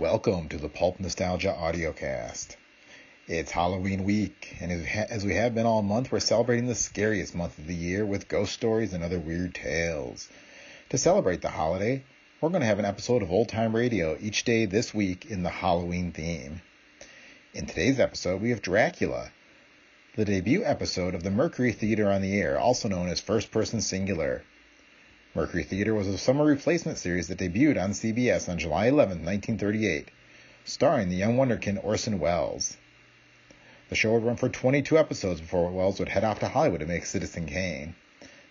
Welcome to the Pulp Nostalgia Audiocast. It's Halloween week, and as we have been all month, we're celebrating the scariest month of the year with ghost stories and other weird tales. To celebrate the holiday, we're going to have an episode of Old Time Radio each day this week in the Halloween theme. In today's episode, we have Dracula, the debut episode of the Mercury Theater on the Air, also known as First Person Singular. Mercury Theater was a summer replacement series that debuted on CBS on July 11, 1938, starring the young wonderkind Orson Welles. The show would run for 22 episodes before Welles would head off to Hollywood to make Citizen Kane.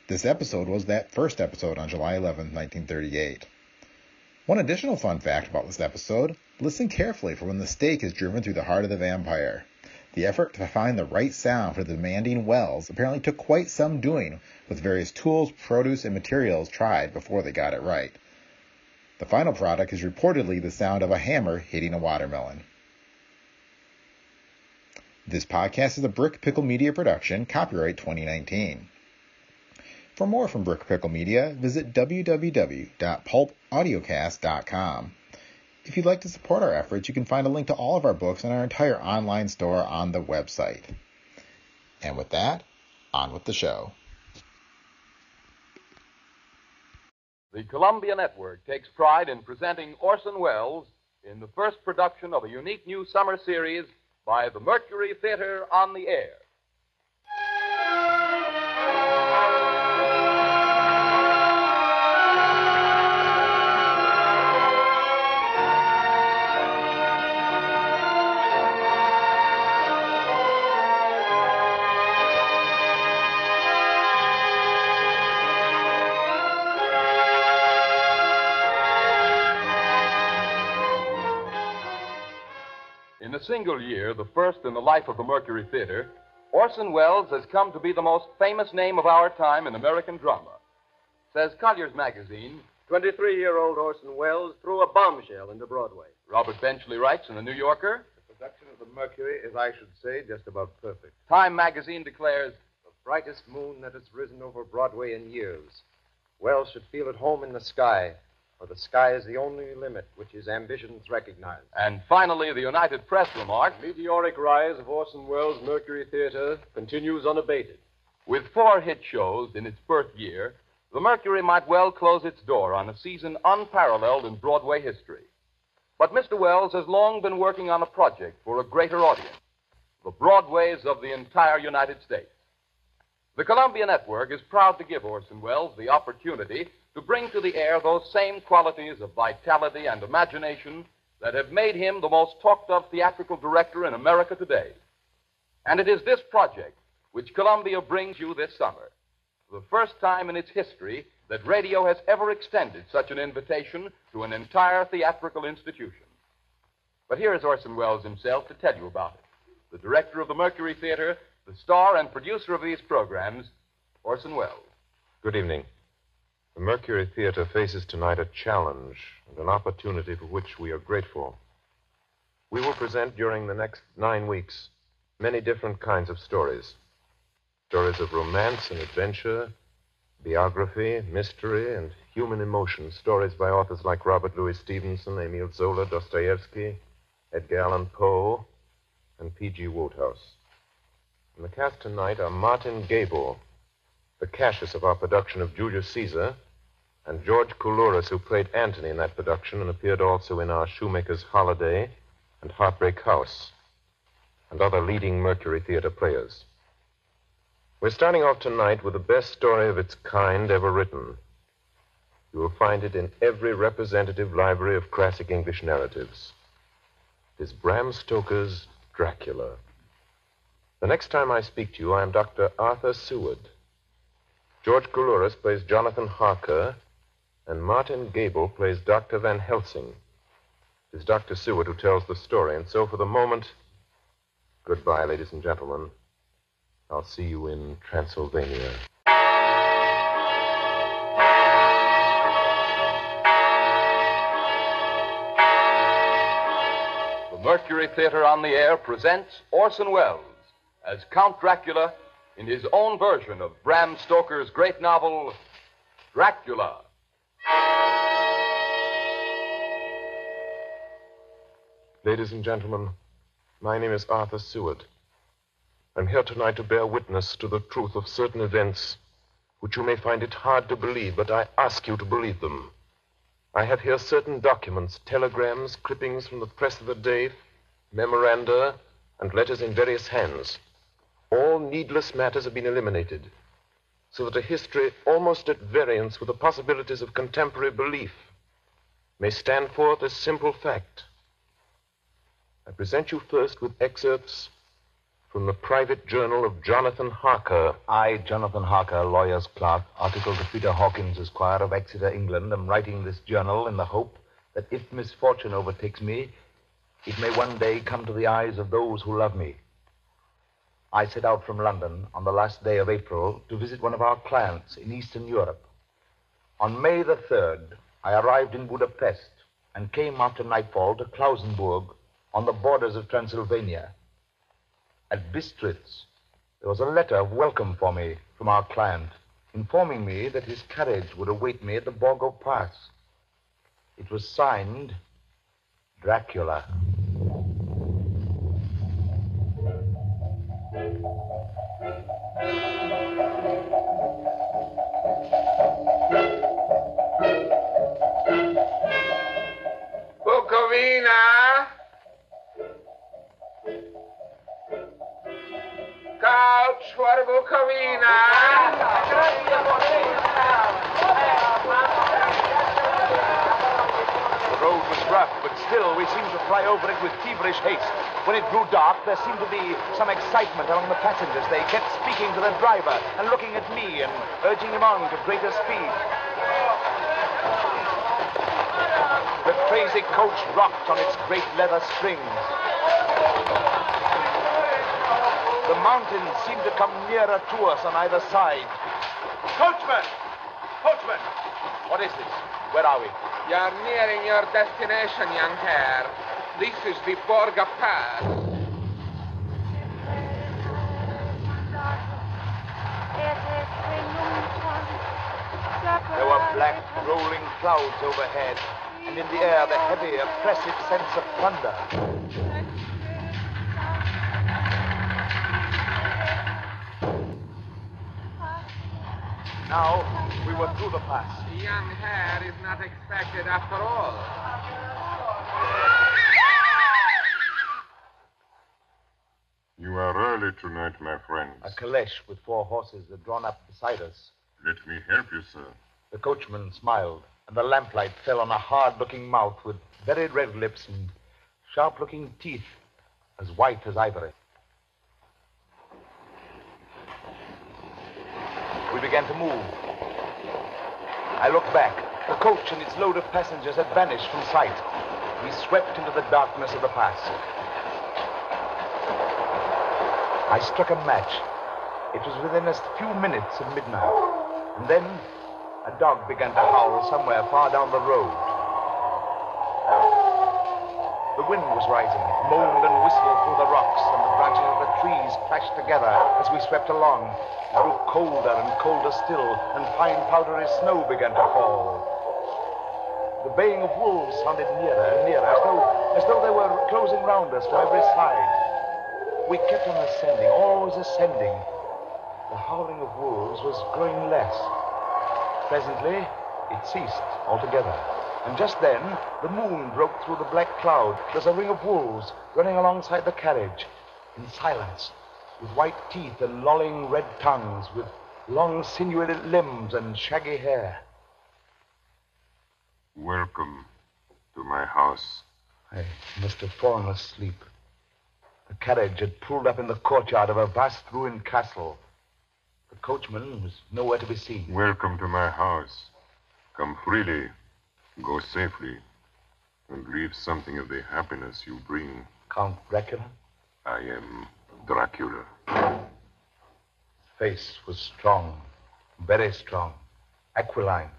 This episode was that first episode on July 11, 1938. One additional fun fact about this episode listen carefully for when the stake is driven through the heart of the vampire. The effort to find the right sound for the demanding Welles apparently took quite some doing, with various tools, produce, and materials tried before they got it right. The final product is reportedly the sound of a hammer hitting a watermelon. This podcast is a Brick Pickle Media production, copyright 2019. For more from Brick Pickle Media, visit www.pulpaudiocast.com. If you'd like to support our efforts, you can find a link to all of our books and our entire online store on the website. And with that, on with the show. The Columbia Network takes pride in presenting Orson Welles in the first production of a unique new summer series by the Mercury Theater on the Air. A single year, the first in the life of the Mercury Theater, Orson Welles has come to be the most famous name of our time in American drama. Says Collier's Magazine, 23 year old Orson Welles threw a bombshell into Broadway. Robert Benchley writes in The New Yorker, The production of the Mercury is, I should say, just about perfect. Time Magazine declares, The brightest moon that has risen over Broadway in years. Welles should feel at home in the sky, for the sky is the only limit which his ambitions recognize. And finally, the United Press remarked Meteoric rise of Orson Welles' Mercury Theater continues unabated. With four hit shows in its birth year, the Mercury might well close its door on a season unparalleled in Broadway history. But Mr. Welles has long been working on a project for a greater audience the Broadways of the entire United States. The Columbia Network is proud to give Orson Welles the opportunity to bring to the air those same qualities of vitality and imagination that have made him the most talked of theatrical director in America today. And it is this project which Columbia brings you this summer. The first time in its history that radio has ever extended such an invitation to an entire theatrical institution. But here is Orson Welles himself to tell you about it. The director of the Mercury Theater, the star and producer of these programs, Orson Welles. Good evening. The Mercury Theater faces tonight a challenge and an opportunity for which we are grateful. We will present during the next nine weeks many different kinds of stories stories of romance and adventure, biography, mystery, and human emotion. Stories by authors like Robert Louis Stevenson, Emile Zola, Dostoevsky, Edgar Allan Poe, and P.G. Wodehouse. In the cast tonight are Martin Gabel, the Cassius of our production of Julius Caesar, and George Coulouris, who played Antony in that production and appeared also in our Shoemaker's Holiday and Heartbreak House, and other leading Mercury Theater players. We're starting off tonight with the best story of its kind ever written. You will find it in every representative library of classic English narratives. It is Bram Stoker's Dracula. The next time I speak to you, I am Dr. Arthur Seward. George Coulouris plays Jonathan Harker, and Martin Gabel plays Dr. Van Helsing. It is Dr. Seward who tells the story, and so for the moment, goodbye, ladies and gentlemen. I'll see you in Transylvania. The Mercury Theater on the Air presents Orson Welles as Count Dracula in his own version of Bram Stoker's great novel, Dracula. Ladies and gentlemen, my name is Arthur Seward. I'm here tonight to bear witness to the truth of certain events which you may find it hard to believe, but I ask you to believe them. I have here certain documents, telegrams, clippings from the press of the day, memoranda, and letters in various hands. All needless matters have been eliminated, so that a history almost at variance with the possibilities of contemporary belief may stand forth as simple fact. I present you first with excerpts from the private journal of Jonathan Harker. I, Jonathan Harker, lawyer's clerk, article to Peter Hawkins, Esquire of Exeter, England, am writing this journal in the hope that if misfortune overtakes me, it may one day come to the eyes of those who love me. I set out from London on the last day of April to visit one of our clients in Eastern Europe. On May the 3rd, I arrived in Budapest and came after nightfall to Klausenburg on the borders of Transylvania. At Bistritz, there was a letter of welcome for me from our client, informing me that his carriage would await me at the Borgo Pass. It was signed Dracula. Bukovina! Couch for Bukovina! But still we seemed to fly over it with feverish haste. When it grew dark, there seemed to be some excitement among the passengers. They kept speaking to the driver and looking at me and urging him on to greater speed. The crazy coach rocked on its great leather springs. The mountains seemed to come nearer to us on either side. Coachman! Coachman! What is this? Where are we? You're nearing your destination, young Herr. This is the Borgo Pass. There were black, rolling clouds overhead, and in the air the heavy, oppressive sense of thunder. Now we were through the pass. The young Herr is not expected after all. You are early tonight, my friends. A caleche with four horses had drawn up beside us. Let me help you, sir. The coachman smiled, and the lamplight fell on a hard-looking mouth with very red lips and sharp-looking teeth, as white as ivory. We began to move. I looked back. The coach and its load of passengers had vanished from sight. We swept into the darkness of the pass. I struck a match. It was within a few minutes of midnight. And then a dog began to howl somewhere far down the road. The wind was rising. Moaned and whistled through the rocks, and the branches of the trees clashed together as we swept along. It grew colder and colder still, and fine powdery snow began to fall. The baying of wolves sounded nearer and nearer, as though, as though they were closing round us from every side. We kept on ascending, always ascending. The howling of wolves was growing less. Presently, it ceased altogether. And just then, the moon broke through the black cloud. There's a ring of wolves running alongside the carriage, in silence, with white teeth and lolling red tongues, with long sinewy limbs and shaggy hair. Welcome to my house. I must have fallen asleep. The carriage had pulled up in the courtyard of a vast ruined castle. The coachman was nowhere to be seen. Welcome to my house. Come freely, go safely, and leave something of the happiness you bring. Count Dracula? I am Dracula. Face was strong, very strong, aquiline.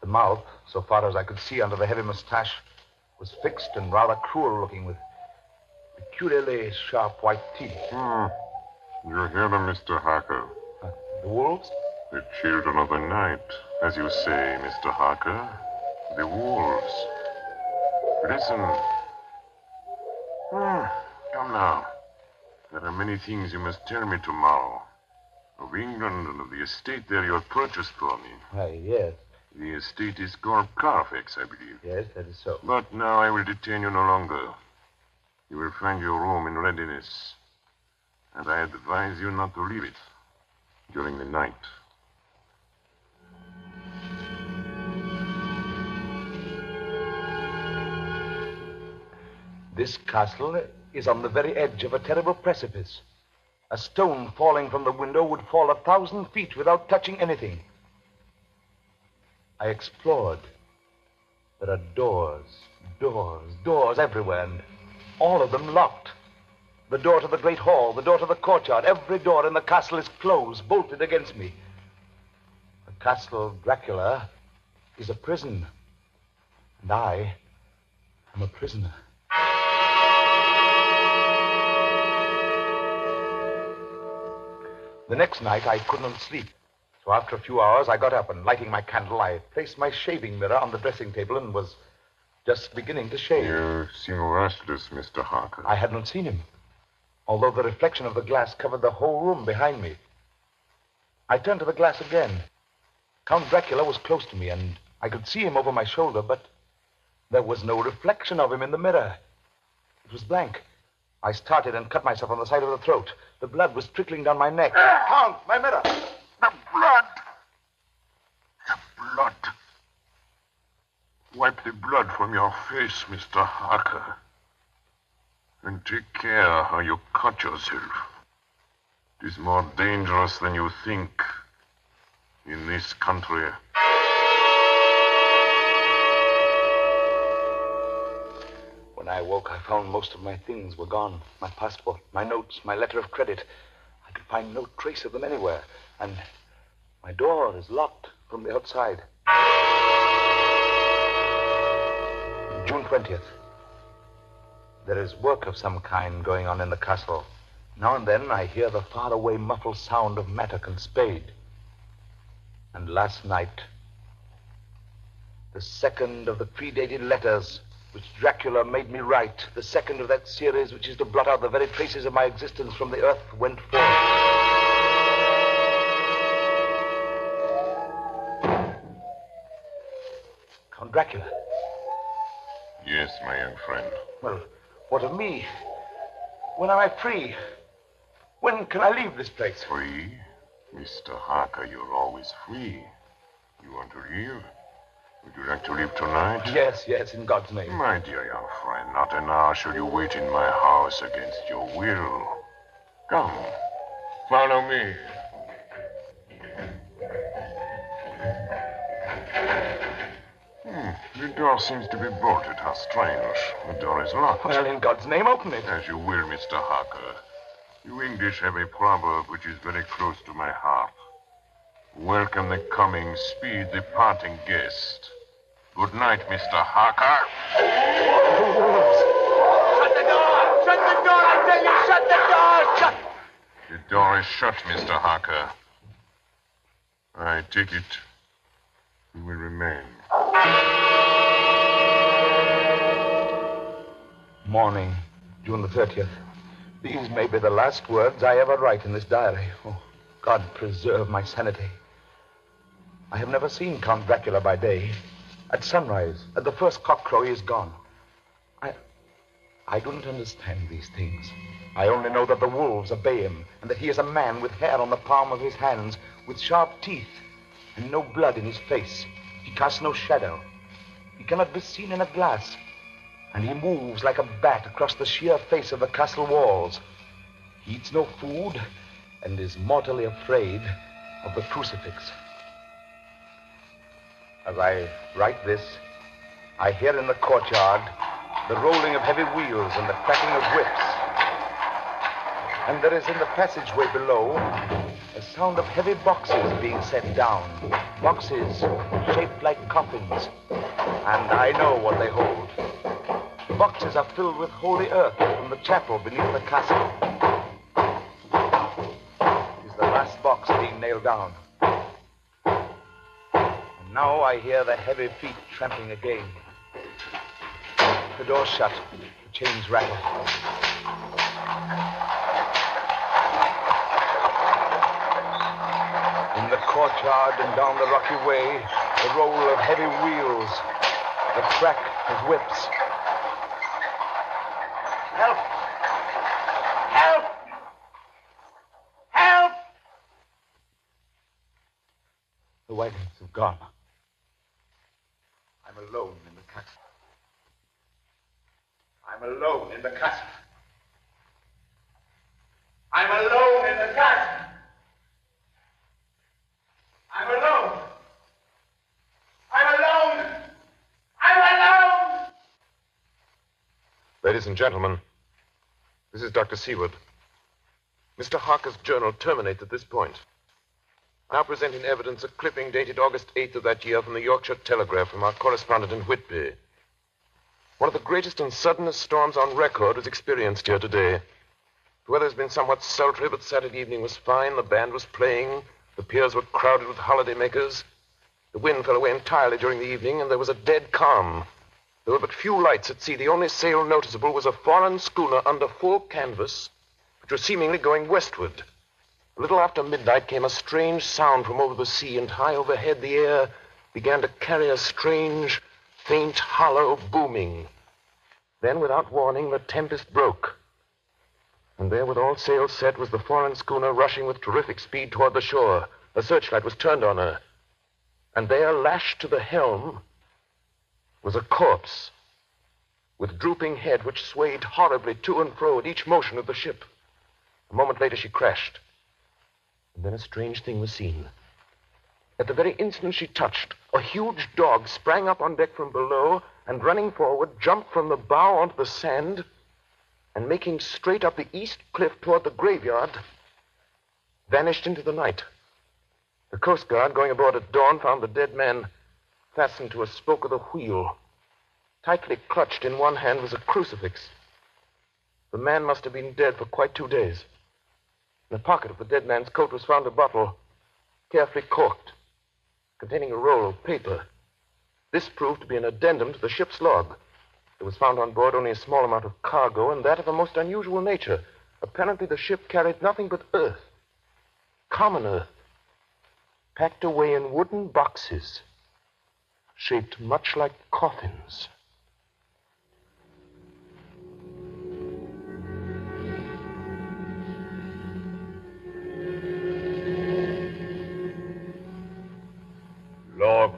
The mouth, so far as I could see under the heavy mustache, was fixed and rather cruel looking, with peculiarly sharp white teeth. Hmm. You hear them, Mr. Harker. Uh, the wolves? The children of the night, as you say, Mr. Harker. The wolves. Listen. Ah. Come now. There are many things you must tell me tomorrow. Of England and of the estate there you have purchased for me. Why, yes. The estate is called Carfax, I believe. Yes, that is so. But now I will detain you no longer. You will find your room in readiness. And I advise you not to leave it during the night. This castle is on the very edge of a terrible precipice. A stone falling from the window would fall a thousand feet without touching anything. I explored. There are doors, doors, doors everywhere, and all of them locked. The door to the great hall, the door to the courtyard, every door in the castle is closed, bolted against me. The castle of Dracula is a prison, and I am a prisoner. The next night, I couldn't sleep. So after a few hours, I got up and, lighting my candle, I placed my shaving mirror on the dressing table and was just beginning to shave. You seem restless, Mr. Harker. I hadn't seen him, although the reflection of the glass covered the whole room behind me. I turned to the glass again. Count Dracula was close to me, and I could see him over my shoulder, but there was no reflection of him in the mirror. It was blank. I started and cut myself on the side of the throat. The blood was trickling down my neck. Ah! Count, my mirror! The blood! The blood! Wipe the blood from your face, Mr. Harker. And take care how you cut yourself. It is more dangerous than you think in this country. When I woke, I found most of my things were gone. My passport, my notes, my letter of credit. I could find no trace of them anywhere. And my door is locked from the outside. June 20th. There is work of some kind going on in the castle. Now and then I hear the faraway muffled sound of mattock and spade. And last night, the second of the predated letters which Dracula made me write, the second of that series which is to blot out the very traces of my existence from the earth, went forth. Count Dracula. Yes, my young friend. Well, what of me? When am I free? When can I leave this place? Free? Mr. Harker, you're always free. You want to leave? Would you like to leave tonight? Yes, yes, in God's name. My dear young friend, not an hour shall you wait in my house against your will. Come, follow me. Hmm, the door seems to be bolted. How strange. The door is locked. Well, in God's name, open it. As you will, Mr. Harker. You English have a proverb which is very close to my heart. Welcome the coming, speed the parting guest. Good night, Mr. Harker. Shut the door! Shut the door! I tell you, shut the door! Shut! The door is shut, Mr. Harker. I take it you will remain. Morning, June the 30th. These may be the last words I ever write in this diary. Oh, God preserve my sanity. I have never seen Count Dracula by day. At sunrise, at the first cockcrow, he is gone. I. I do not understand these things. I only know that the wolves obey him, and that he is a man with hair on the palm of his hands, with sharp teeth, and no blood in his face. He casts no shadow. He cannot be seen in a glass. And he moves like a bat across the sheer face of the castle walls. He eats no food and is mortally afraid of the crucifix. As I write this, I hear in the courtyard the rolling of heavy wheels and the cracking of whips. And there is in the passageway below a sound of heavy boxes being set down. Boxes shaped like coffins. And I know what they hold. The boxes are filled with holy earth from the chapel beneath the castle. Is the last box being nailed down. Now I hear the heavy feet tramping again. The door shut. The chains rattle. In the courtyard and down the rocky way, the roll of heavy wheels, the crack of whips. Help! Help! Help! The wagons have gone. I'm alone in the castle. I'm alone in the castle. I'm alone in the castle. I'm alone. I'm alone. I'm alone. Ladies and gentlemen, this is Dr. Seward. Mr. Harker's journal terminates at this point. Now present in evidence a clipping dated August 8th of that year from the Yorkshire Telegraph from our correspondent in Whitby. One of the greatest and suddenest storms on record was experienced here today. The weather has been somewhat sultry, but Saturday evening was fine. The band was playing. The piers were crowded with holidaymakers. The wind fell away entirely during the evening, and there was a dead calm. There were but few lights at sea. The only sail noticeable was a foreign schooner under full canvas, which was seemingly going westward. A little after midnight came a strange sound from over the sea, and high overhead the air began to carry a strange, faint, hollow booming. Then, without warning, the tempest broke. And there, with all sails set, was the foreign schooner rushing with terrific speed toward the shore. A searchlight was turned on her. And there, lashed to the helm, was a corpse with drooping head which swayed horribly to and fro at each motion of the ship. A moment later, she crashed. And then a strange thing was seen. At the very instant she touched, a huge dog sprang up on deck from below and, running forward, jumped from the bow onto the sand and, making straight up the east cliff toward the graveyard, vanished into the night. The Coast Guard, going aboard at dawn, found the dead man fastened to a spoke of the wheel. Tightly clutched in one hand was a crucifix. The man must have been dead for quite two days. In the pocket of the dead man's coat was found a bottle, carefully corked, containing a roll of paper. This proved to be an addendum to the ship's log. There was found on board only a small amount of cargo, and that of a most unusual nature. Apparently, the ship carried nothing but earth, common earth, packed away in wooden boxes, shaped much like coffins.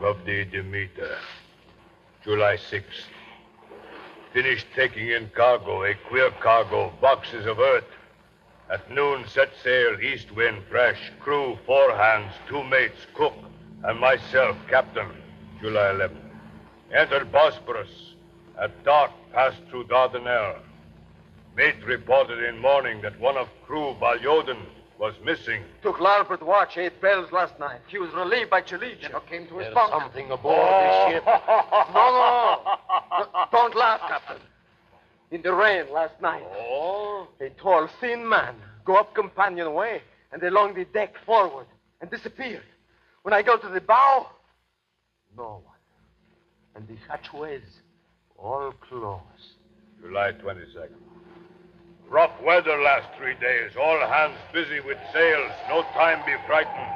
Of the Demeter, July 6th. Finished taking in cargo, a queer cargo, boxes of earth. At noon, set sail, east wind, fresh. Crew, four hands, two mates, cook, and myself, captain, July 11th. Entered Bosporus. At dark, passed through Dardanelles. Mate reported in morning that one of crew, Balyoden, was missing. Took larboard watch, eight bells last night. He was relieved by Chalitcha. Never came to his There's bunk. something aboard this oh. ship. No, no, no. Don't laugh, Captain. In the rain last night. Oh? A tall, thin man go up companionway and along the deck forward and disappeared. When I go to the bow, no one. And the hatchways all closed. July 22nd. Rough weather last three days. All hands busy with sails. No time be frightened.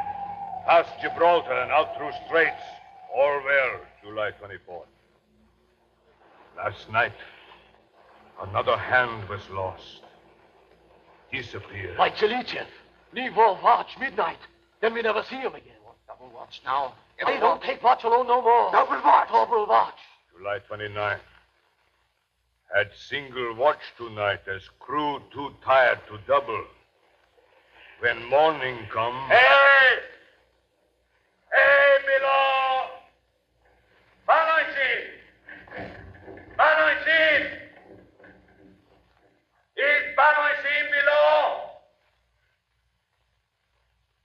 Past Gibraltar and out through straits. All well. July 24th. Last night, another hand was lost. Disappeared. By Chalichev. Leave off watch midnight. Then we never see him again. Double watch now. I don't take watch alone no more. Double watch. Double watch. July 29th. Had single watch tonight as crew too tired to double. When morning come. Hey! Hey, Milo! Banoisin! Banoisin! Is Banoisin below?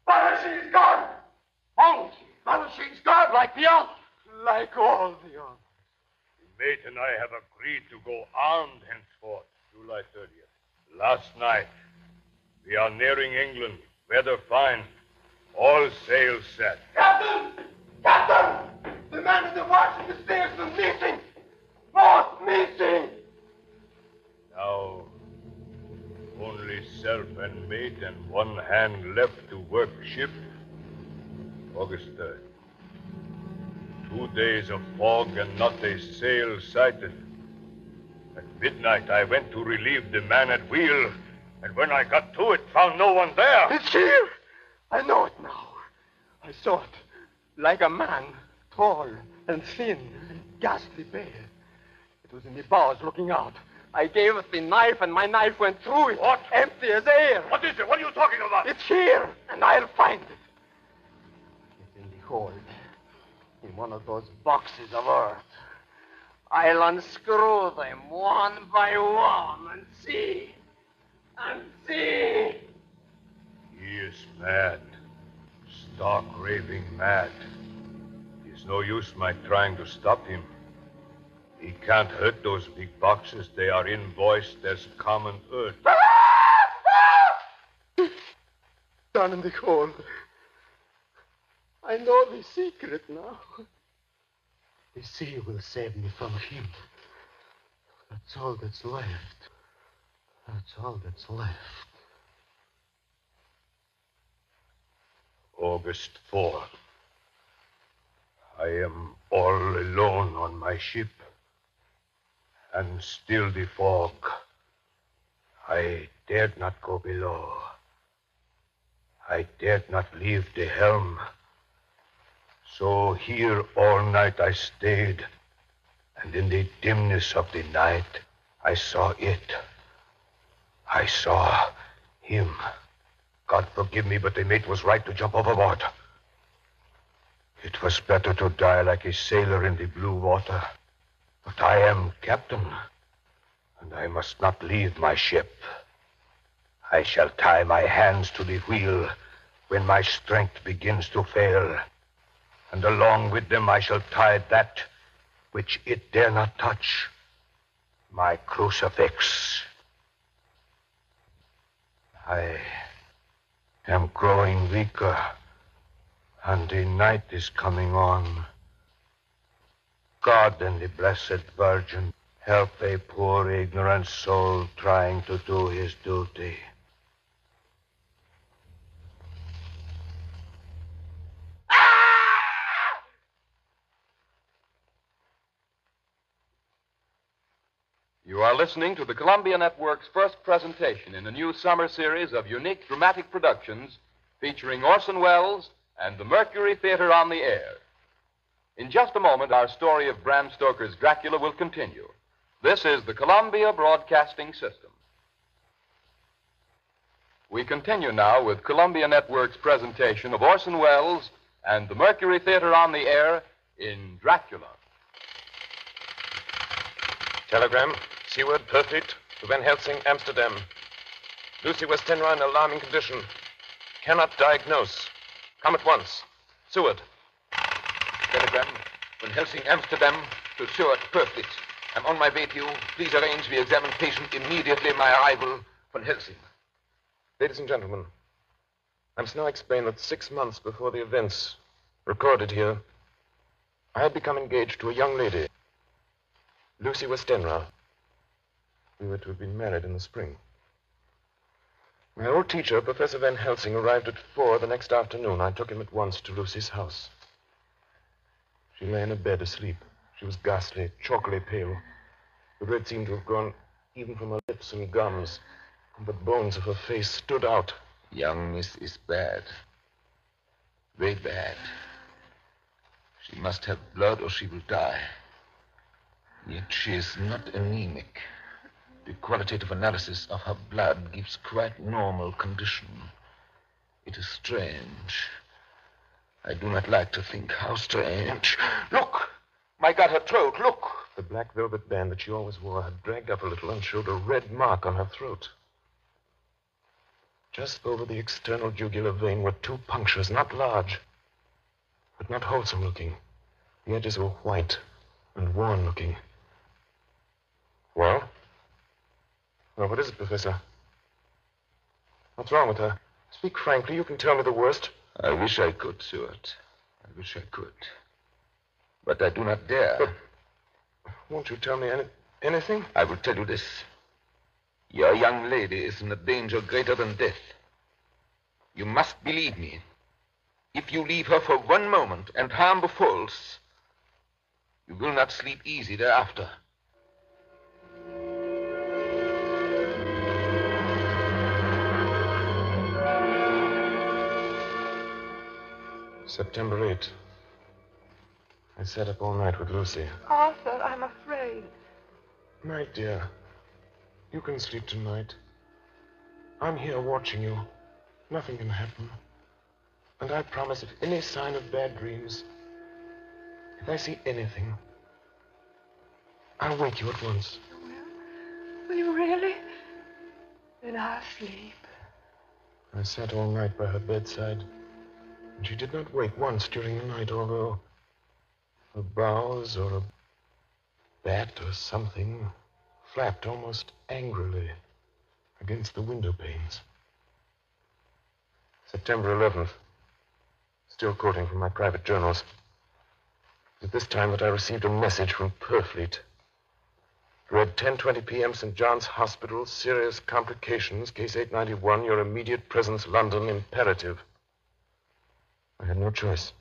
Banoisin's gone! Banoisin! Banoisin's gone! Like the others. Like all the others. Mate and I have agreed to go armed henceforth, July 30th. Last night, we are nearing England. Weather fine. All sails set. Captain! Captain! The man in the watch in the stairs is missing! Both missing! Now, only self and mate and one hand left to work ship. August 3rd. Two days of fog and not a sail sighted. At midnight, I went to relieve the man at wheel, and when I got to it, found no one there. It's here. I know it now. I saw it. Like a man, tall and thin and ghastly pale. It was in the bows looking out. I gave it the knife, and my knife went through it. What? Empty as air. What is it? What are you talking about? It's here, and I'll find it. It's in the hold, in one of those boxes of earth. I'll unscrew them one by one and see. And see. He is mad. Stark raving mad. It's no use my trying to stop him. He can't hurt those big boxes. They are invoiced as common earth. Down in the hold. I know the secret now. The sea will save me from him. That's all that's left. That's all that's left. August 4. I am all alone on my ship. And still the fog. I dared not go below. I dared not leave the helm. So here all night I stayed, and in the dimness of the night I saw it. I saw him. God forgive me, but the mate was right to jump overboard. It was better to die like a sailor in the blue water. But I am captain, and I must not leave my ship. I shall tie my hands to the wheel when my strength begins to fail. And along with them I shall tie that which it dare not touch my crucifix. I am growing weaker, and the night is coming on. God and the Blessed Virgin help a poor ignorant soul trying to do his duty. You are listening to the Columbia Network's first presentation in a new summer series of unique dramatic productions featuring Orson Welles and the Mercury Theater on the air. In just a moment, our story of Bram Stoker's Dracula will continue. This is the Columbia Broadcasting System. We continue now with Columbia Network's presentation of Orson Welles and the Mercury Theater on the air in Dracula. Telegram. Seward, Purfleet. To Van Helsing, Amsterdam. Lucy Westenra in alarming condition. Cannot diagnose. Come at once. Seward. Telegram. Van Helsing, Amsterdam to Seward, Purfleet. I'm on my way to you. Please arrange we examine patient immediately my arrival. Van Helsing. Ladies and gentlemen, I must now explain that six months before the events recorded here, I had become engaged to a young lady, Lucy Westenra. We were to have been married in the spring. My old teacher, Professor Van Helsing, arrived at four the next afternoon. I took him at once to Lucy's house. She lay in a bed asleep. She was ghastly, chalkily pale. The red seemed to have gone even from her lips and gums, and the bones of her face stood out. Young miss is bad. Very bad. She must have blood or she will die. Yet she is not anemic. The qualitative analysis of her blood gives quite normal condition. It is strange. I do not like to think how strange. Look! My God, her throat, look! The black velvet band that she always wore had dragged up a little and showed a red mark on her throat. Just over the external jugular vein were two punctures, not large, but not wholesome looking. The edges were white and worn looking. Well? Well, what is it, Professor? What's wrong with her? Speak frankly. You can tell me the worst. I wish I could, Stuart. I wish I could. But I do not dare. But won't you tell me any, anything? I will tell you this. Your young lady is in a danger greater than death. You must believe me. If you leave her for one moment and harm befalls, you will not sleep easy thereafter. September 8th. I sat up all night with Lucy. Arthur, I'm afraid. Night, dear. You can sleep tonight. I'm here watching you. Nothing can happen. And I promise if any sign of bad dreams, if I see anything, I'll wake you at once. Will Will you really? Then I'll sleep. I sat all night by her bedside, she did not wake once during the night, although a boughs or a bat or something flapped almost angrily against the window panes. September 11th. Still quoting from my private journals. It At this time that I received a message from Purfleet. Read 10:20 p.m. St. John's Hospital, serious complications, case 891, your immediate presence London imperative. I had no choice.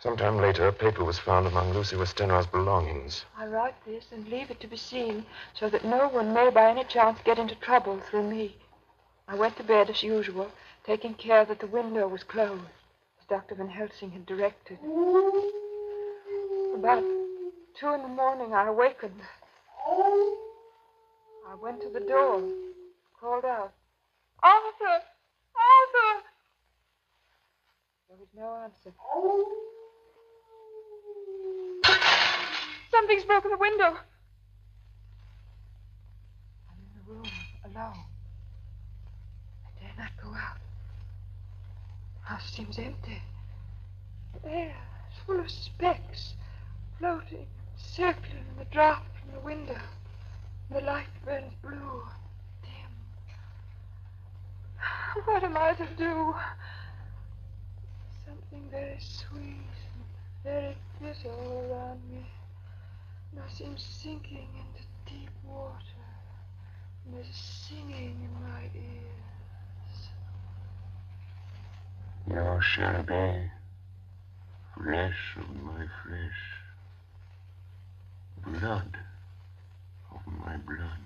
Sometime later, a paper was found among Lucy Westenra's belongings. I write this and leave it to be seen so that no one may by any chance get into trouble through me. I went to bed as usual, taking care that the window was closed, as Dr. Van Helsing had directed. About two in the morning, I awakened. I went to the door, called out, Arthur! Arthur! There was no answer. Something's broken the window. I'm in the room, alone. I dare not go out. The house seems empty. The air is full of specks, floating, circling in the draught from the window. The light burns blue, and dim. What am I to do? Something very sweet and very bitter all around me. And I seem sinking into deep water. And there's a singing in my ears. You shall be flesh of my flesh, blood of my blood.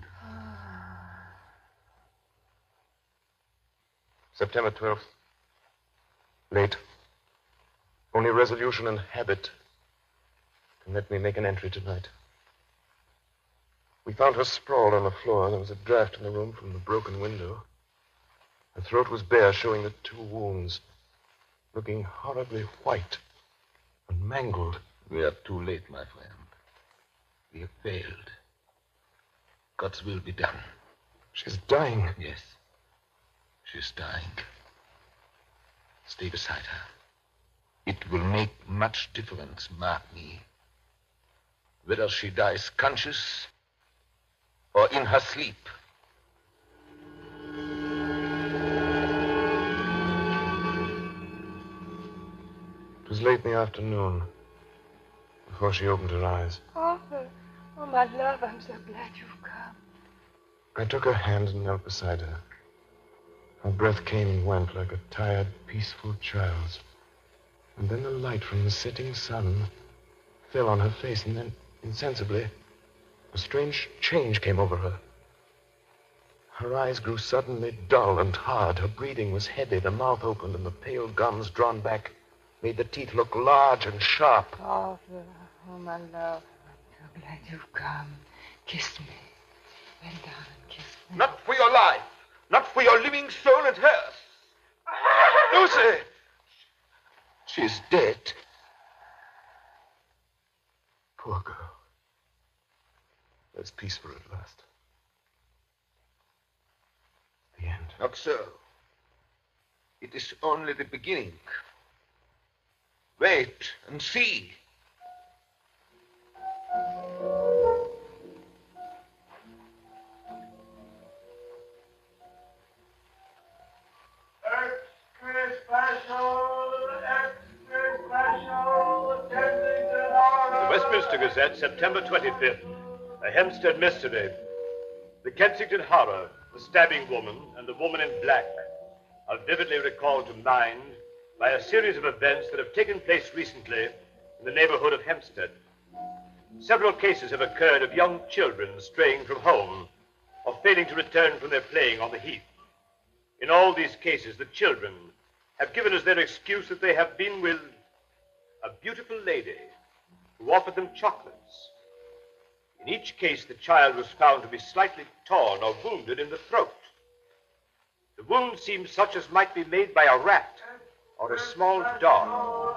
September 12th. Late. Only resolution and habit can let me make an entry tonight. We found her sprawled on the floor. There was a draft in the room from the broken window. Her throat was bare, showing the two wounds, looking horribly white and mangled. We are too late, my friend. We have failed. God's will be done. She's dying. Yes. She's dying. Stay beside her. It will make much difference, mark me. Whether she dies conscious or in her sleep. It was late in the afternoon before she opened her eyes. Arthur, oh, my love, I'm so glad you've come. I took her hand and knelt beside her. Her breath came and went like a tired, peaceful child's. And then the light from the setting sun fell on her face, and then, insensibly, a strange change came over her. Her eyes grew suddenly dull and hard. Her breathing was heavy. The mouth opened, and the pale gums drawn back made the teeth look large and sharp. Arthur, oh, my love, I'm so glad you've come. Kiss me. Bend down and kiss me. Not for your life. Not for your living soul and hers. Lucy! She's dead. Poor girl. There's peace for her at last. The end. Not so. It is only the beginning. Wait and see. The Gazette, September 25th. A Hampstead mystery. The Kensington Horror, the stabbing woman, and the woman in black. are vividly recalled to mind by a series of events that have taken place recently in the neighborhood of Hampstead. Several cases have occurred of young children straying from home or failing to return from their playing on the heath. In all these cases, the children have given as their excuse that they have been with a beautiful lady who offered them chocolates. In each case, the child was found to be slightly torn or wounded in the throat. The wound seemed such as might be made by a rat or a small dog.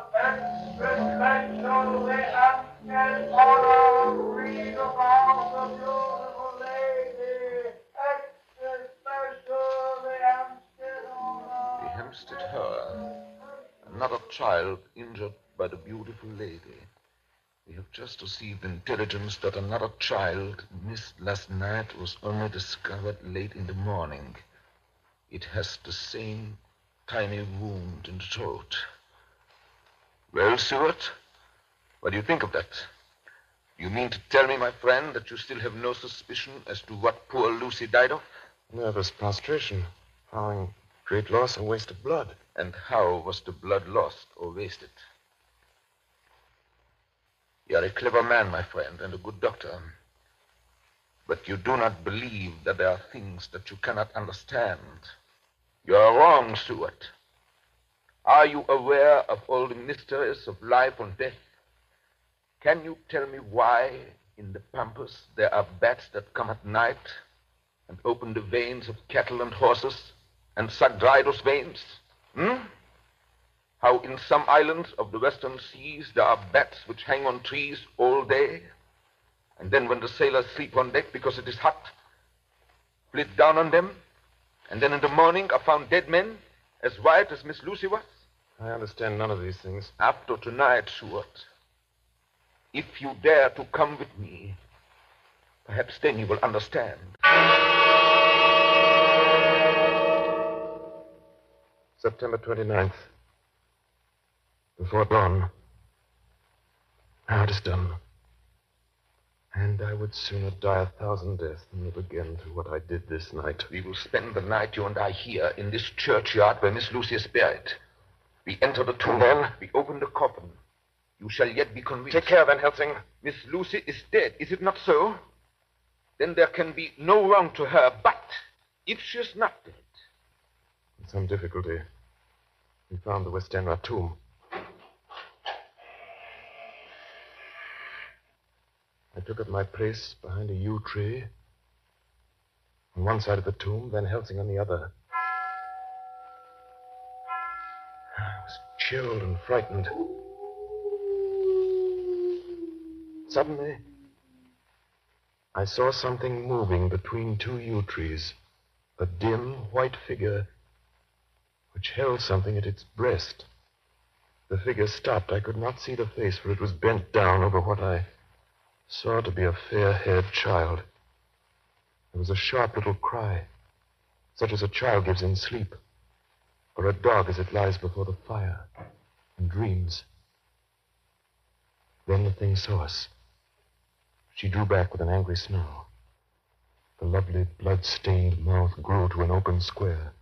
The Hampstead Her. Another child injured by the beautiful lady. We have just received intelligence that another child missed last night was only discovered late in the morning. It has the same tiny wound in the throat. Well, Stuart, what do you think of that? You mean to tell me, my friend, that you still have no suspicion as to what poor Lucy died of? Nervous prostration, following great loss and waste of blood. And how was the blood lost or wasted? You are a clever man, my friend, and a good doctor. But you do not believe that there are things that you cannot understand. You are wrong, Stuart. Are you aware of all the mysteries of life and death? Can you tell me why in the pampas there are bats that come at night and open the veins of cattle and horses and suck dry those veins? Hmm? How in some islands of the western seas there are bats which hang on trees all day, and then when the sailors sleep on deck because it is hot, flit down on them, and then in the morning are found dead men, as white as Miss Lucy was? I understand none of these things. After tonight, Stuart, if you dare to come with me, perhaps then you will understand. September 29th. Before dawn. Now it is done. And I would sooner die a thousand deaths than live again through what I did this night. We will spend the night, you and I, here in this churchyard where Miss Lucy is buried. We enter the tomb. And then? We open the coffin. You shall yet be convinced. Take care, Van Helsing. Miss Lucy is dead, is it not so? Then there can be no wrong to her. But if she is not dead, With some difficulty, we found the Westenra tomb. I took up my place behind a yew tree. On one side of the tomb, Van Helsing on the other. I was chilled and frightened. Suddenly, I saw something moving between two yew trees. A dim, white figure which held something at its breast. The figure stopped. I could not see the face, for it was bent down over what I saw to be a fair haired child. There was a sharp little cry, such as a child gives in sleep, or a dog as it lies before the fire and dreams. Then the thing saw us. She drew back with an angry snarl. The lovely blood stained mouth grew to an open square.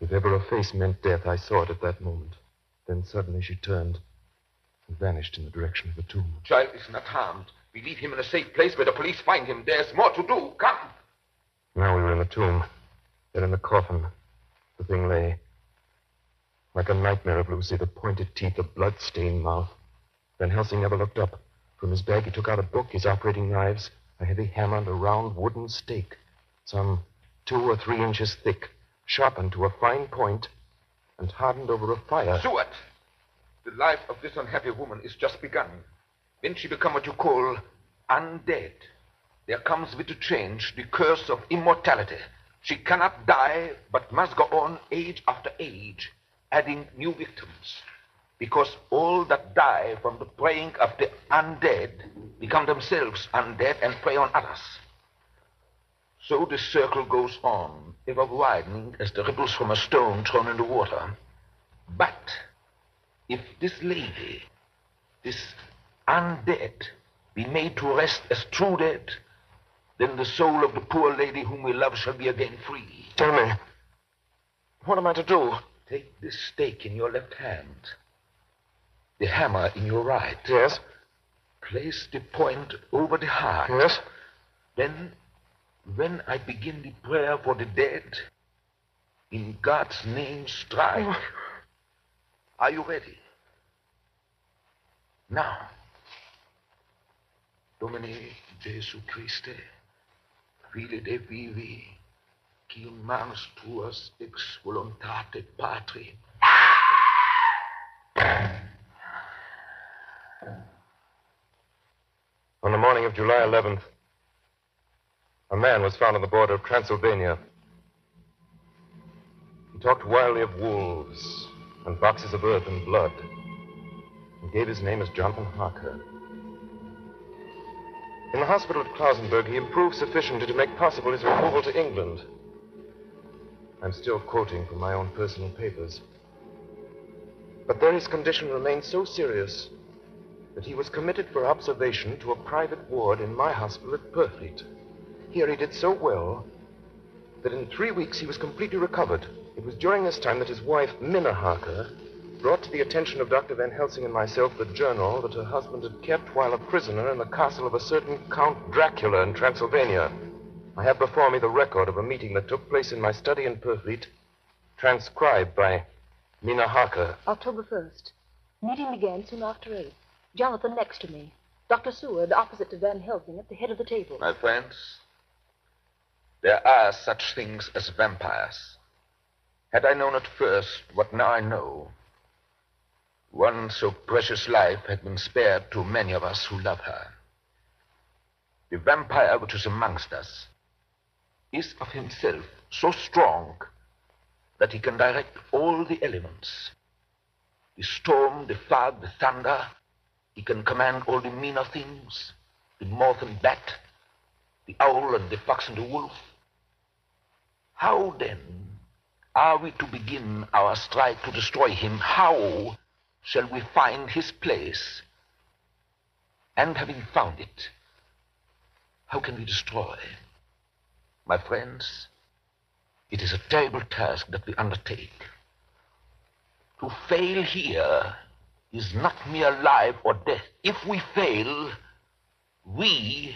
If ever a face meant death, I saw it at that moment. Then suddenly she turned and vanished in the direction of the tomb. child is not harmed. We leave him in a safe place where the police find him. There's more to do. Come. Now we were in the tomb. Then in the coffin. The thing lay. Like a nightmare of Lucy, the pointed teeth, the blood-stained mouth. Van Helsing never looked up. From his bag, he took out a book, his operating knives, a heavy hammer, and a round wooden stake, some two or three inches thick, sharpened to a fine point, and hardened over a fire. Stuart, the life of this unhappy woman is just begun. When she become what you call undead, there comes with the change the curse of immortality. She cannot die, but must go on age after age, adding new victims. Because all that die from the preying of the undead become themselves undead and prey on others. So the circle goes on, ever widening as the ripples from a stone thrown in the water. But if this lady, this undead, be made to rest as true dead, then the soul of the poor lady whom we love shall be again free. Tell me. What am I to do? Take this stake in your left hand, the hammer in your right. Yes. Place the point over the heart. Yes. Then, when I begin the prayer for the dead, in God's name strike. Oh. Are you ready? Now, Domine Jesu Christe, Fili Dei vivi, qui in manus tuas ex voluntate patri. On the morning of July 11th, a man was found on the border of Transylvania. He talked wildly of wolves and boxes of earth and blood, and gave his name as Jonathan Harker. In the hospital at Klausenberg, he improved sufficiently to make possible his removal to England. I'm still quoting from my own personal papers. But there his condition remained so serious that he was committed for observation to a private ward in my hospital at Purfleet. Here he did so well that in three weeks he was completely recovered. It was during this time that his wife, Mina Harker, brought to the attention of Dr. Van Helsing and myself the journal that her husband had kept while a prisoner in the castle of a certain Count Dracula in Transylvania. I have before me the record of a meeting that took place in my study in Purfleet, transcribed by Mina Harker. October 1st. Meeting began soon after 8. Jonathan next to me. Dr. Seward opposite to Van Helsing at the head of the table. My friends, there are such things as vampires. Had I known at first what now I know, one so precious life had been spared to many of us who love her. The vampire which is amongst us is of himself so strong that he can direct all the elements the storm, the flood, the thunder. He can command all the meaner things the moth and bat, the owl and the fox and the wolf. How then are we to begin our strike to destroy him? How shall we find his place? And having found it, how can we destroy? My friends, it is a terrible task that we undertake. To fail here is not mere life or death. If we fail, we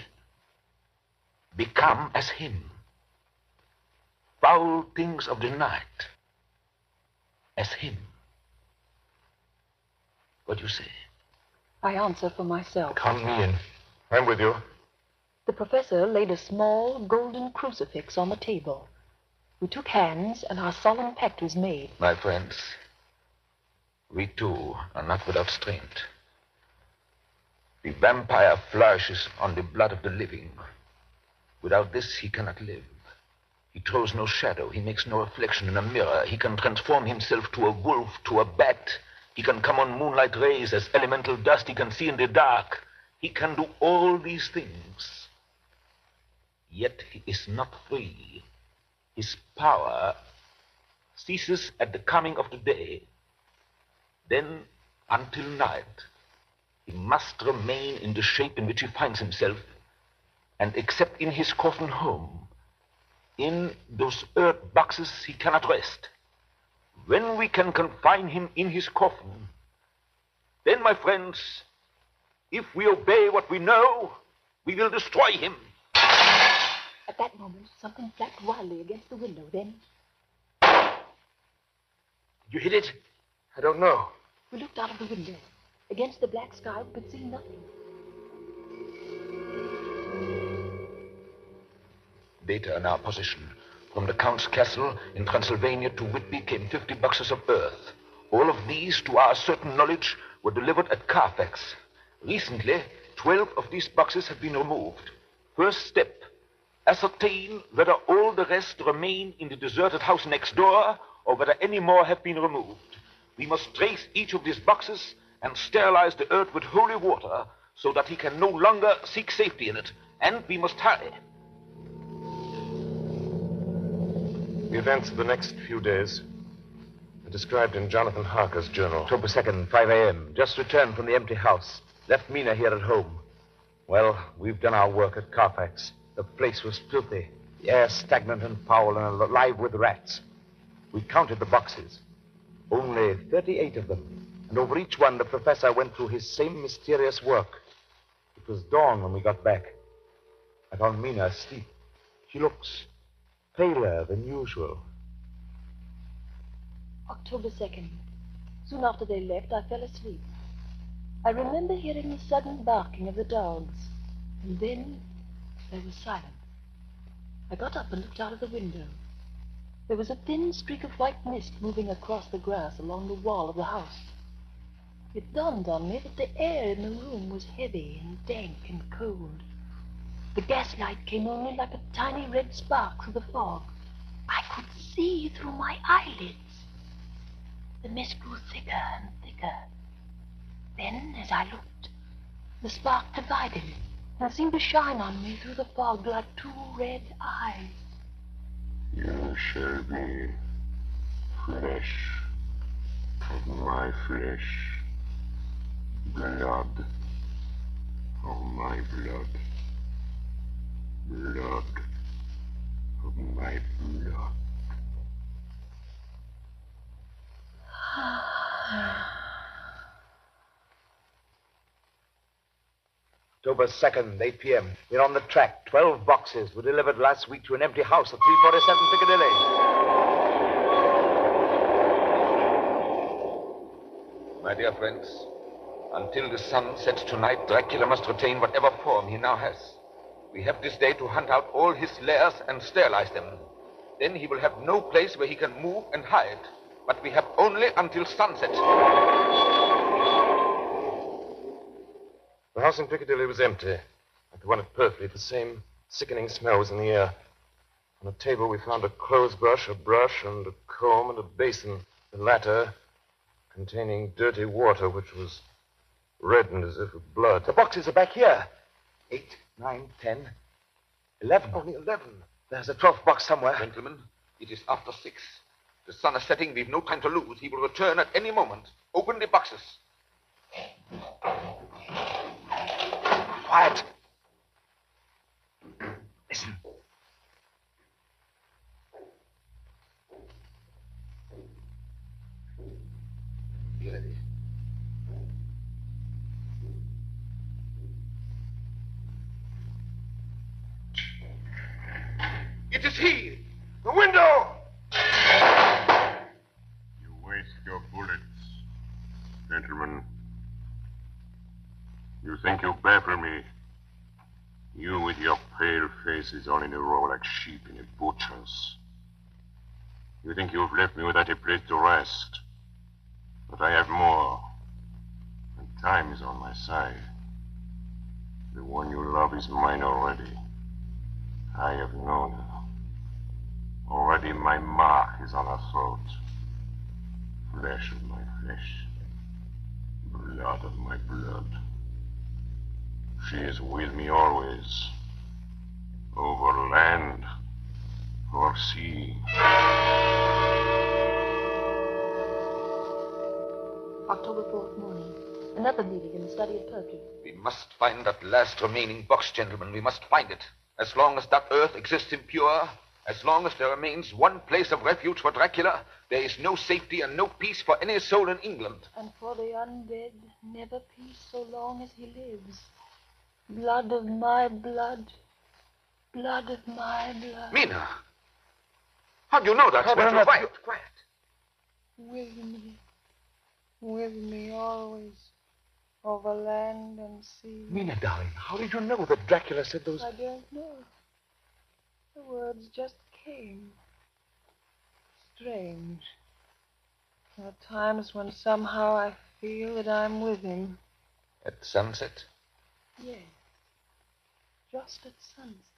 become as him. Foul things of the night, as him. What do you say? I answer for myself. Come me in. I'm with you. The professor laid a small golden crucifix on the table. We took hands, and our solemn pact was made. My friends, we too are not without strength. The vampire flourishes on the blood of the living. Without this, he cannot live. He throws no shadow. He makes no reflection in a mirror. He can transform himself to a wolf, to a bat. He can come on moonlight rays as elemental dust. He can see in the dark. He can do all these things. Yet he is not free. His power ceases at the coming of the day. Then, until night, he must remain in the shape in which he finds himself, and except in his coffin home, in those earth boxes he cannot rest. When we can confine him in his coffin, then, my friends, if we obey what we know, we will destroy him. At that moment, something flapped wildly against the window. Then You hit it? I don't know. we looked out of the window. Against the black sky, we could see nothing. Data in our possession. From the Count's castle in Transylvania to Whitby came 50 boxes of earth. All of these, to our certain knowledge, were delivered at Carfax. Recently, 12 of these boxes have been removed. First step, ascertain whether all the rest remain in the deserted house next door or whether any more have been removed. We must trace each of these boxes and sterilize the earth with holy water so that he can no longer seek safety in it. And we must hurry. The events of the next few days are described in Jonathan Harker's journal. October 2nd, 5 a.m. Just returned from the empty house. Left Mina here at home. Well, we've done our work at Carfax. The place was filthy. The air stagnant and foul and alive with rats. We counted the boxes. Only 38 of them. And over each one, the professor went through his same mysterious work. It was dawn when we got back. I found Mina asleep. She looks paler than usual. October 2nd. Soon after they left, I fell asleep. I remember hearing the sudden barking of the dogs, and then there was silence. I got up and looked out of the window. There was a thin streak of white mist moving across the grass along the wall of the house. It dawned on me that the air in the room was heavy and dank and cold. The gaslight came only like a tiny red spark through the fog. I could see through my eyelids. The mist grew thicker and thicker. Then, as I looked, the spark divided and seemed to shine on me through the fog like two red eyes. You shall be flesh of my flesh, blood of my blood, blood my blood. October 2nd, 8 p.m. We're on the track. Twelve boxes were delivered last week to an empty house at 347 Piccadilly. My dear friends, until the sun sets tonight, Dracula must retain whatever form he now has. We have this day to hunt out all his lairs and sterilize them. Then he will have no place where he can move and hide. But we have only until sunset. The house in Piccadilly was empty. Like the one at Purfleet, the same sickening smell was in the air. On a table, we found a clothes brush, a brush, and a comb, and a basin. The latter containing dirty water, which was reddened as if with blood. The boxes are back here. Eight, nine, ten, eleven. Only eleven. There's a twelfth box somewhere. Gentlemen, it is after six. The sun is setting. We've no time to lose. He will return at any moment. Open the boxes. Quiet. All in a row like sheep in a butcher's. You think you've left me without a place to rest. But I have more. And time is on my side. The one you love is mine already. I have known her. Already my mark is on her throat. Flesh of my flesh. Blood of my blood. She is with me always. Over land or sea. October 4th morning. Another meeting in the study of Perkins. We must find that last remaining box, gentlemen. We must find it. As long as that earth exists impure, as long as there remains one place of refuge for Dracula, there is no safety and no peace for any soul in England. And for the undead, never peace so long as he lives. Blood of my blood. Blood of my blood. Mina! How do you know that? Well, no, no, quiet. quiet. With me. With me always. Over land and sea. Mina, darling, how did you know that Dracula said those. I don't know. The words just came. Strange. There are times when somehow I feel that I'm with him. At sunset? Yes. Just at sunset.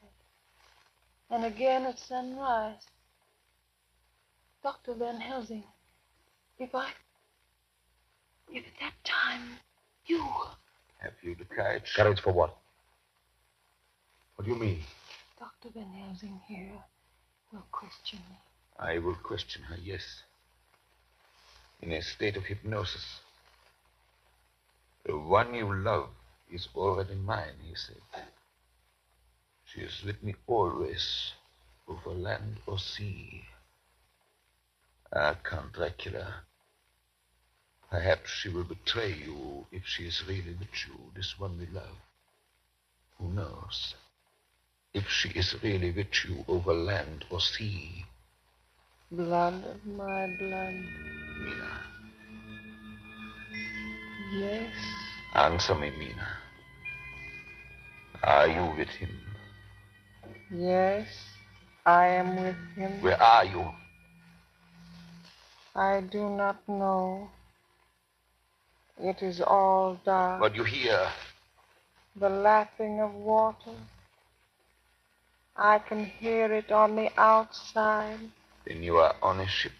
And again at sunrise. Dr. Van Helsing, if I. If at that time you. Have you the courage? Courage for what? What do you mean? Dr. Van Helsing here will question me. I will question her, yes. In a state of hypnosis. The one you love is already mine, he said. She is with me always, over land or sea. Ah, Count Dracula. Perhaps she will betray you if she is really with you, this one we love. Who knows? If she is really with you over land or sea. Blood of my blood. Mina. Yes. Answer me, Mina. Are you with him? Yes. I am with him. Where are you? I do not know. It is all dark. What do you hear? The lapping of water. I can hear it on the outside. Then you are on a ship.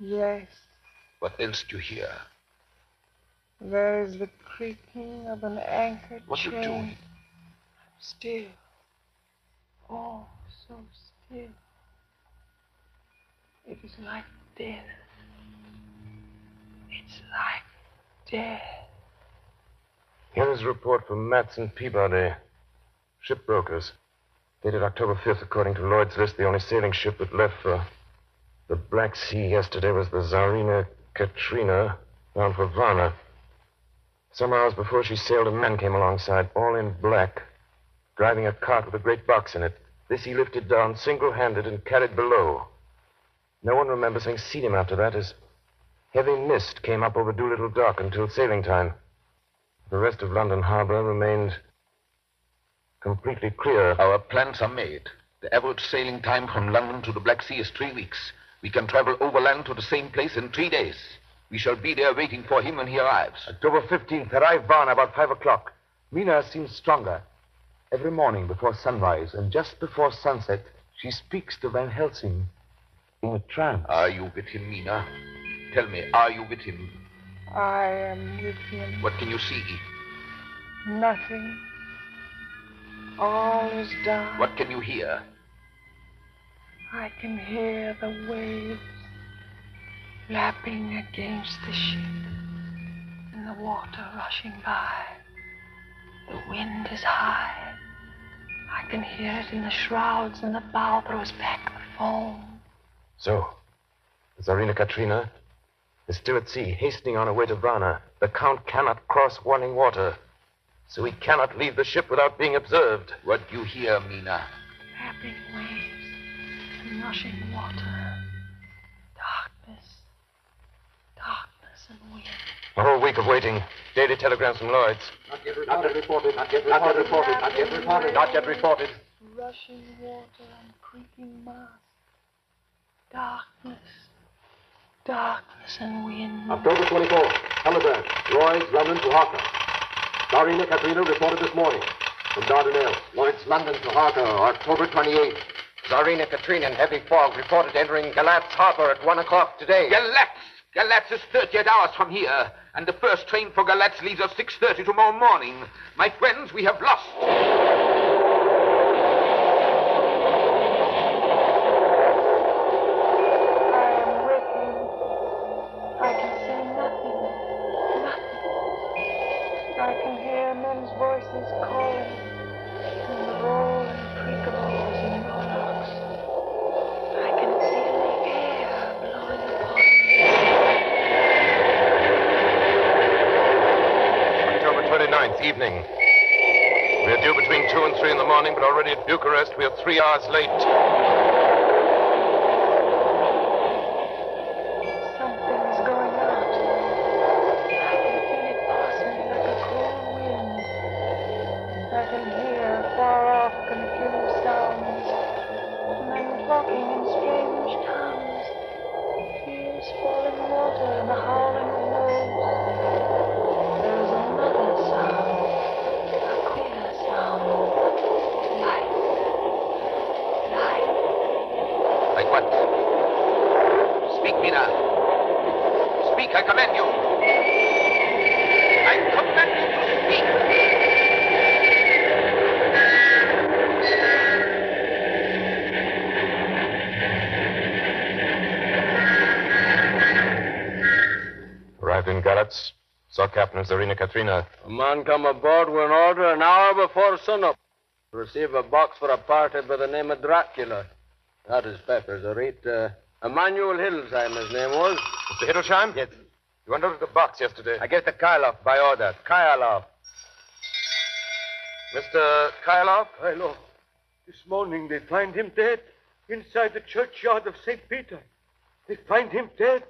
Yes. What else do you hear? There is the creaking of an anchor What chain. you doing? I'm still. Oh, so still. It is like death. It's like death. Here is a report from Matson Peabody, shipbrokers. Dated October 5th, according to Lloyd's list, the only sailing ship that left for the Black Sea yesterday was the Tsarina Katrina, bound for Varna. Some hours before she sailed, a man came alongside, all in black, driving a cart with a great box in it. This he lifted down single handed and carried below. No one remembers having seen him after that, as heavy mist came up over Doolittle Dock until sailing time. The rest of London Harbor remained completely clear. Our plans are made. The average sailing time from London to the Black Sea is three weeks. We can travel overland to the same place in three days. We shall be there waiting for him when he arrives. October 15th, arrive Varna about 5 o'clock. Mina seems stronger. Every morning before sunrise and just before sunset, she speaks to Van Helsing in a trance. Are you with him, Mina? Tell me, are you with him? I am with him. What can you see? Nothing. All is dark. What can you hear? I can hear the waves lapping against the ship and the water rushing by. The wind is high. I can hear it in the shrouds and the bow throws back the foam. So, the Tsarina Katrina is still at sea, hastening on her way to Varna. The Count cannot cross running water, so he cannot leave the ship without being observed. What do you hear, Mina? Lapping waves and rushing water. Darkness. Darkness and wind. A whole week of waiting. Daily telegrams from Lloyd's. Not yet reported. Not yet reported. Not yet reported. Not yet reported. Rushing water and creaking mast. Darkness. Darkness and wind. October 24th, telegram. Lloyd's, London to Harker. Tsarina Katrina reported this morning from Dardanelles. Lloyd's, London to Harker, October 28th. Tsarina Katrina in heavy fog reported entering Galatz Harbor at 1 o'clock today. Galatz! Galatz is 38 hours from here, and the first train for Galatz leaves at 6.30 tomorrow morning. My friends, we have lost. Voices calling morning, but already at Bucharest we are three hours late. Saw Captain Tsarina Katrina. A man come aboard with an order an hour before sunup to receive a box for a party by the name of Dracula. That is Peppers. A rate uh, Emmanuel Hildesheim, his name was. Mr. Hiddlesheim? Yes. You unloaded the box yesterday. I gave it to Kyloff by order. Kyloff. Mr. Kyloff? Kyloff. This morning they find him dead inside the churchyard of St. Peter. They find him dead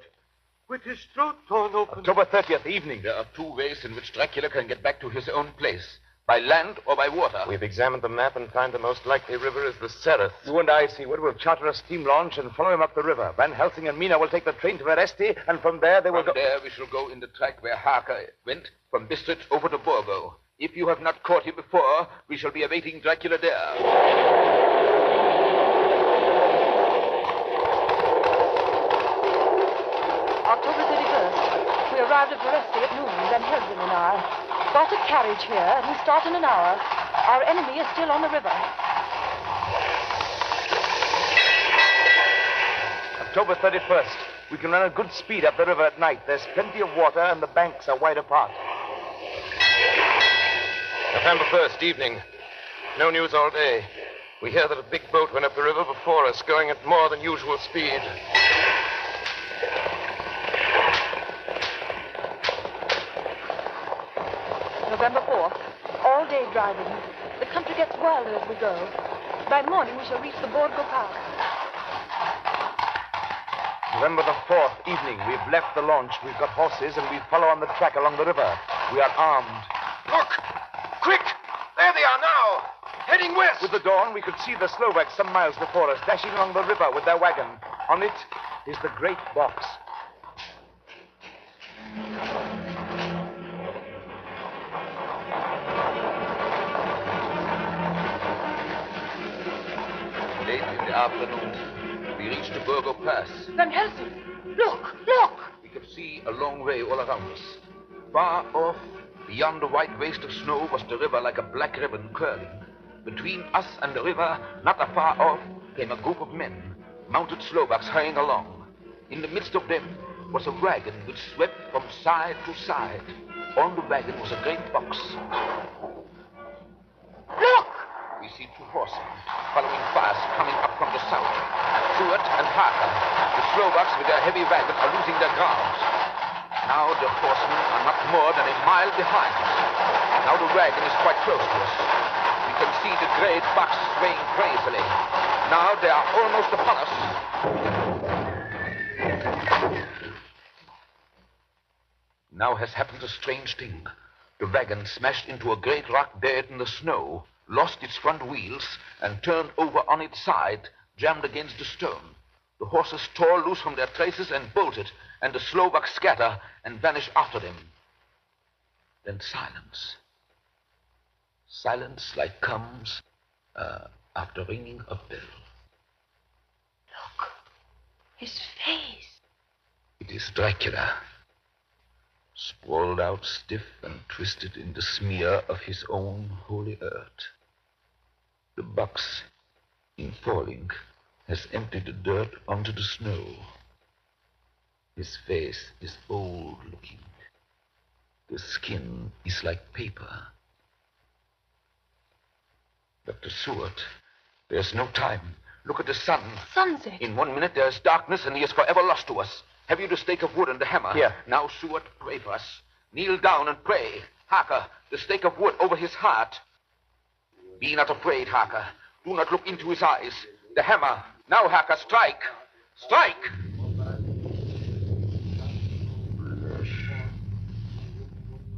with his throat torn open. October 30th evening. There are two ways in which Dracula can get back to his own place by land or by water. We've examined the map and find the most likely river is the Sereth. You and I, Seward, will charter a steam launch and follow him up the river. Van Helsing and Mina will take the train to Veresti, and from there they will From go. there, we shall go in the track where Harker went from Bistritz over to Borgo. If you have not caught him before, we shall be awaiting Dracula there. October 31st. We arrived at Veresti at noon, Van Helsing and I. Got a carriage here, and we start in an hour. Our enemy is still on the river. October 31st. We can run at good speed up the river at night. There's plenty of water, and the banks are wide apart. November 1st, evening. No news all day. We hear that a big boat went up the river before us, going at more than usual speed. November 4th. All day driving. The country gets wilder as we go. By morning, we shall reach the Borgo Pass. November the 4th, evening. We've left the launch. We've got horses, and we follow on the track along the river. We are armed. Look! Quick! There they are now! Heading west! With the dawn, we could see the Slovaks some miles before us, dashing along the river with their wagon. On it is the great box. Afternoon, we reached the Borgo Pass. Van Helsing, look, look! We could see a long way all around us. Far off, beyond the white waste of snow, was the river like a black ribbon curling. Between us and the river, not afar off, came a group of men, mounted Slovaks hurrying along. In the midst of them was a wagon which swept from side to side. On the wagon was a great box. Look! Two horsemen following fast, coming up from the south. Stuart and Harker. The Slovaks with their heavy wagon are losing their ground. Now the horsemen are not more than a mile behind. Now the wagon is quite close to us. We can see the great box swaying crazily. Now they are almost upon us. Now has happened a strange thing. The wagon smashed into a great rock bed in the snow, lost its front wheels, and turned over on its side, jammed against a stone. The horses tore loose from their traces and bolted, and the Slovaks scatter and vanish after them. Then silence. Silence like comes uh, after ringing a bell. Look, his face. It is Dracula, sprawled out stiff and twisted in the smear of his own holy earth. The box, in falling, has emptied the dirt onto the snow. His face is old looking. The skin is like paper. Dr. Seward, there's no time. Look at the sun. Sunset. In one minute there is darkness and he is forever lost to us. Have you the stake of wood and the hammer? Here. Now, Seward, pray for us. Kneel down and pray. Harker, the stake of wood over his heart. Be not afraid, Harker. Do not look into his eyes. The hammer. Now, Harker, strike. Strike!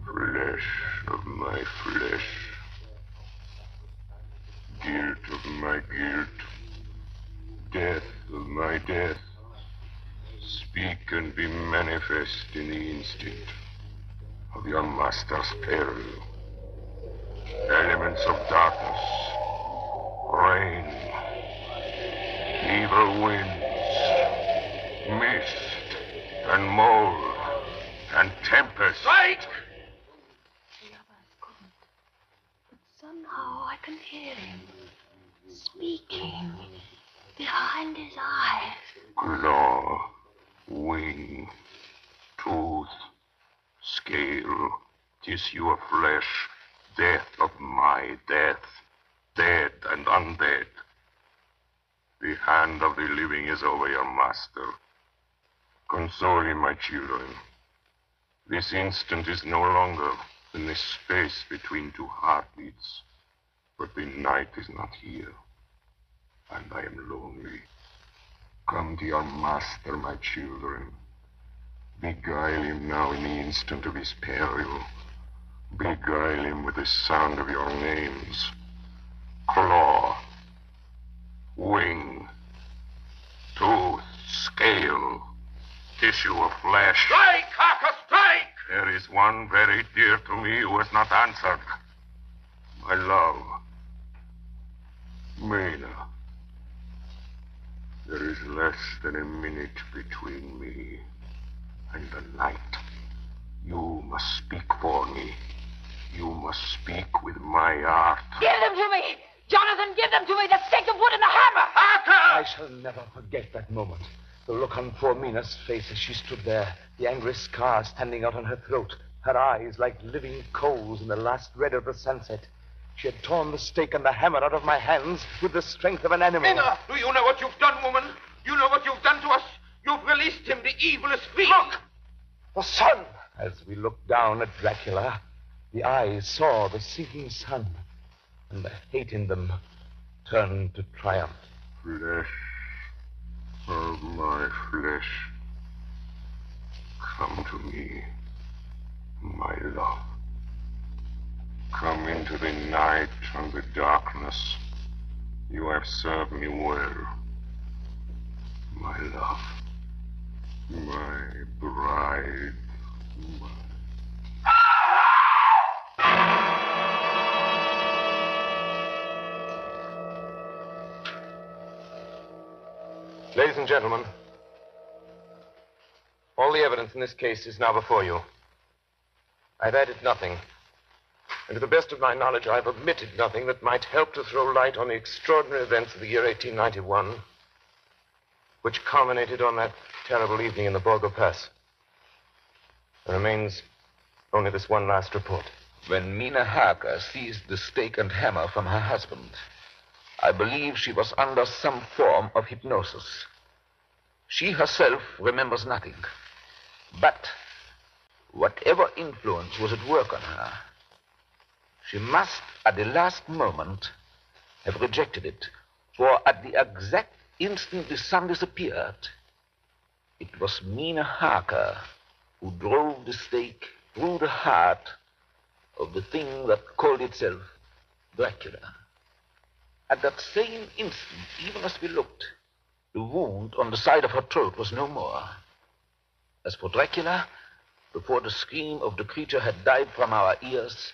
Flesh of my flesh. Guilt of my guilt. Death of my death. Speak and be manifest in the instant of your master's peril. Elements of darkness. Rain. Evil winds. Mist. And mold. And tempest. Right! Somehow I can hear him speaking behind his eyes. Claw, wing, tooth, scale, tissue of flesh, death of my death, dead and undead. The hand of the living is over your master. Console him, my children. This instant is no longer than the space between two heartbeats. But the night is not here, and I am lonely. Come to your master, my children. Beguile him now in the instant of his peril. Beguile him with the sound of your names. Claw, wing, tooth, scale, tissue of flesh. Strike, Harker, strike! There is one very dear to me who has not answered. My love. Mina. There is less than a minute between me and the night. You must speak for me. You must speak with my heart. Give them to me! Jonathan, give them to me! The stake of wood and the hammer! I shall never forget that moment. The look on poor Mina's face as she stood there, the angry scar standing out on her throat, her eyes like living coals in the last red of the sunset. She had torn the stake and the hammer out of my hands with the strength of an animal. Mina, do you know what you've done, woman? You know what you've done to us? You've released him, the evilest fiend. Look! The sun! As we looked down at Dracula, the eyes saw the sinking sun, and the hate in them turned to triumph. Flesh of my flesh. Come to me, my love. Come into the night and the darkness. You have served me well. My love. My bride. My... Ladies and gentlemen, all the evidence in this case is now before you. I've added nothing. And to the best of my knowledge, I've omitted nothing that might help to throw light on the extraordinary events of the year 1891, which culminated on that terrible evening in the Borgo Pass. There remains only this one last report. When Mina Harker seized the stake and hammer from her husband, I believe she was under some form of hypnosis. She herself remembers nothing. But whatever influence was at work on her, she must, at the last moment, have rejected it. For at the exact instant the sun disappeared, it was Mina Harker who drove the stake through the heart of the thing that called itself Dracula. At that same instant, even as we looked, the wound on the side of her throat was no more. As for Dracula, before the scream of the creature had died from our ears,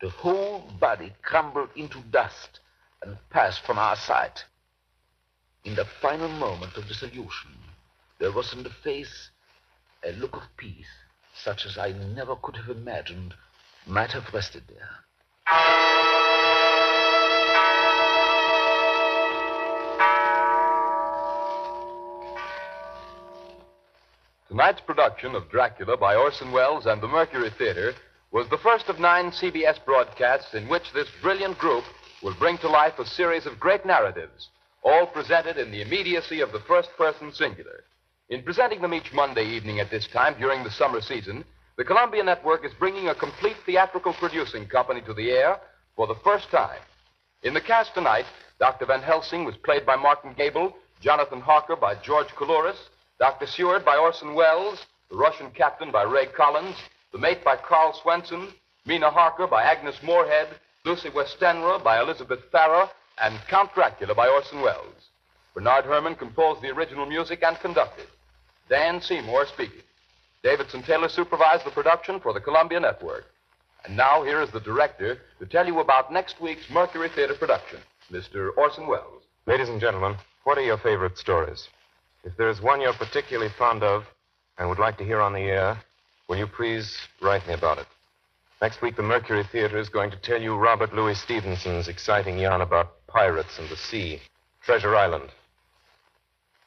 the whole body crumbled into dust and passed from our sight. In the final moment of dissolution, there was in the face a look of peace, such as I never could have imagined might have rested there. Tonight's production of Dracula by Orson Welles and the Mercury Theater was the first of nine CBS broadcasts in which this brilliant group will bring to life a series of great narratives, all presented in the immediacy of the first person singular. In presenting them each Monday evening at this time during the summer season, the Columbia Network is bringing a complete theatrical producing company to the air for the first time. In the cast tonight, Dr. Van Helsing was played by Martin Gabel, Jonathan Harker by George Coulouris, Dr. Seward by Orson Welles, the Russian captain by Ray Collins, the mate by Karl Swenson, Mina Harker by Agnes Moorehead, Lucy Westenra by Elizabeth Farrell, and Count Dracula by Orson Welles. Bernard Herrmann composed the original music and conducted. Dan Seymour speaking. Davidson Taylor supervised the production for the Columbia Network. And now here is the director to tell you about next week's Mercury Theater production, Mr. Orson Welles. Ladies and gentlemen, what are your favorite stories? If there is one you're particularly fond of and would like to hear on the air, will you please write me about it? Next week, the Mercury Theater is going to tell you Robert Louis Stevenson's exciting yarn about pirates and the sea, Treasure Island.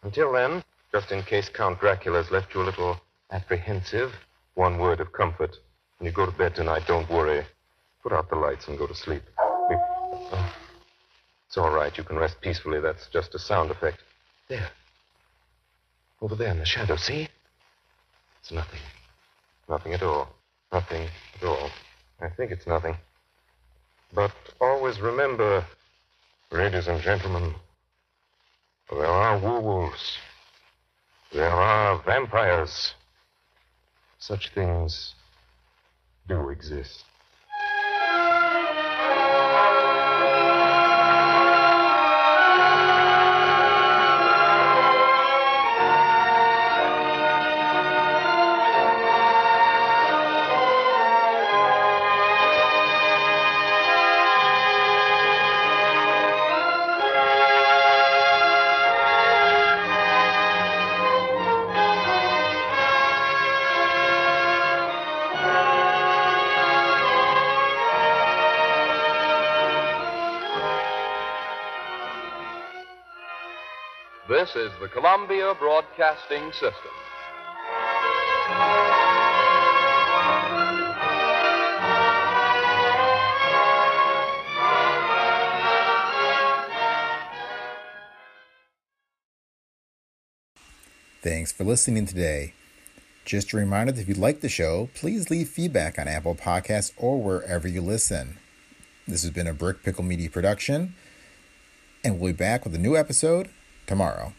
Until then, just in case Count Dracula has left you a little apprehensive, one word of comfort. When you go to bed tonight, don't worry. Put out the lights and go to sleep. We- uh, It's all right. You can rest peacefully. That's just a sound effect. There. Over there in the shadow, see? It's nothing. Nothing at all. Nothing at all. I think it's nothing. But always remember, ladies and gentlemen, there are werewolves. There are vampires. Such things do exist. This is the Columbia Broadcasting System. Thanks for listening today. Just a reminder that if you like the show, please leave feedback on Apple Podcasts or wherever you listen. This has been a Brick Pickle Media production, and we'll be back with a new episode tomorrow.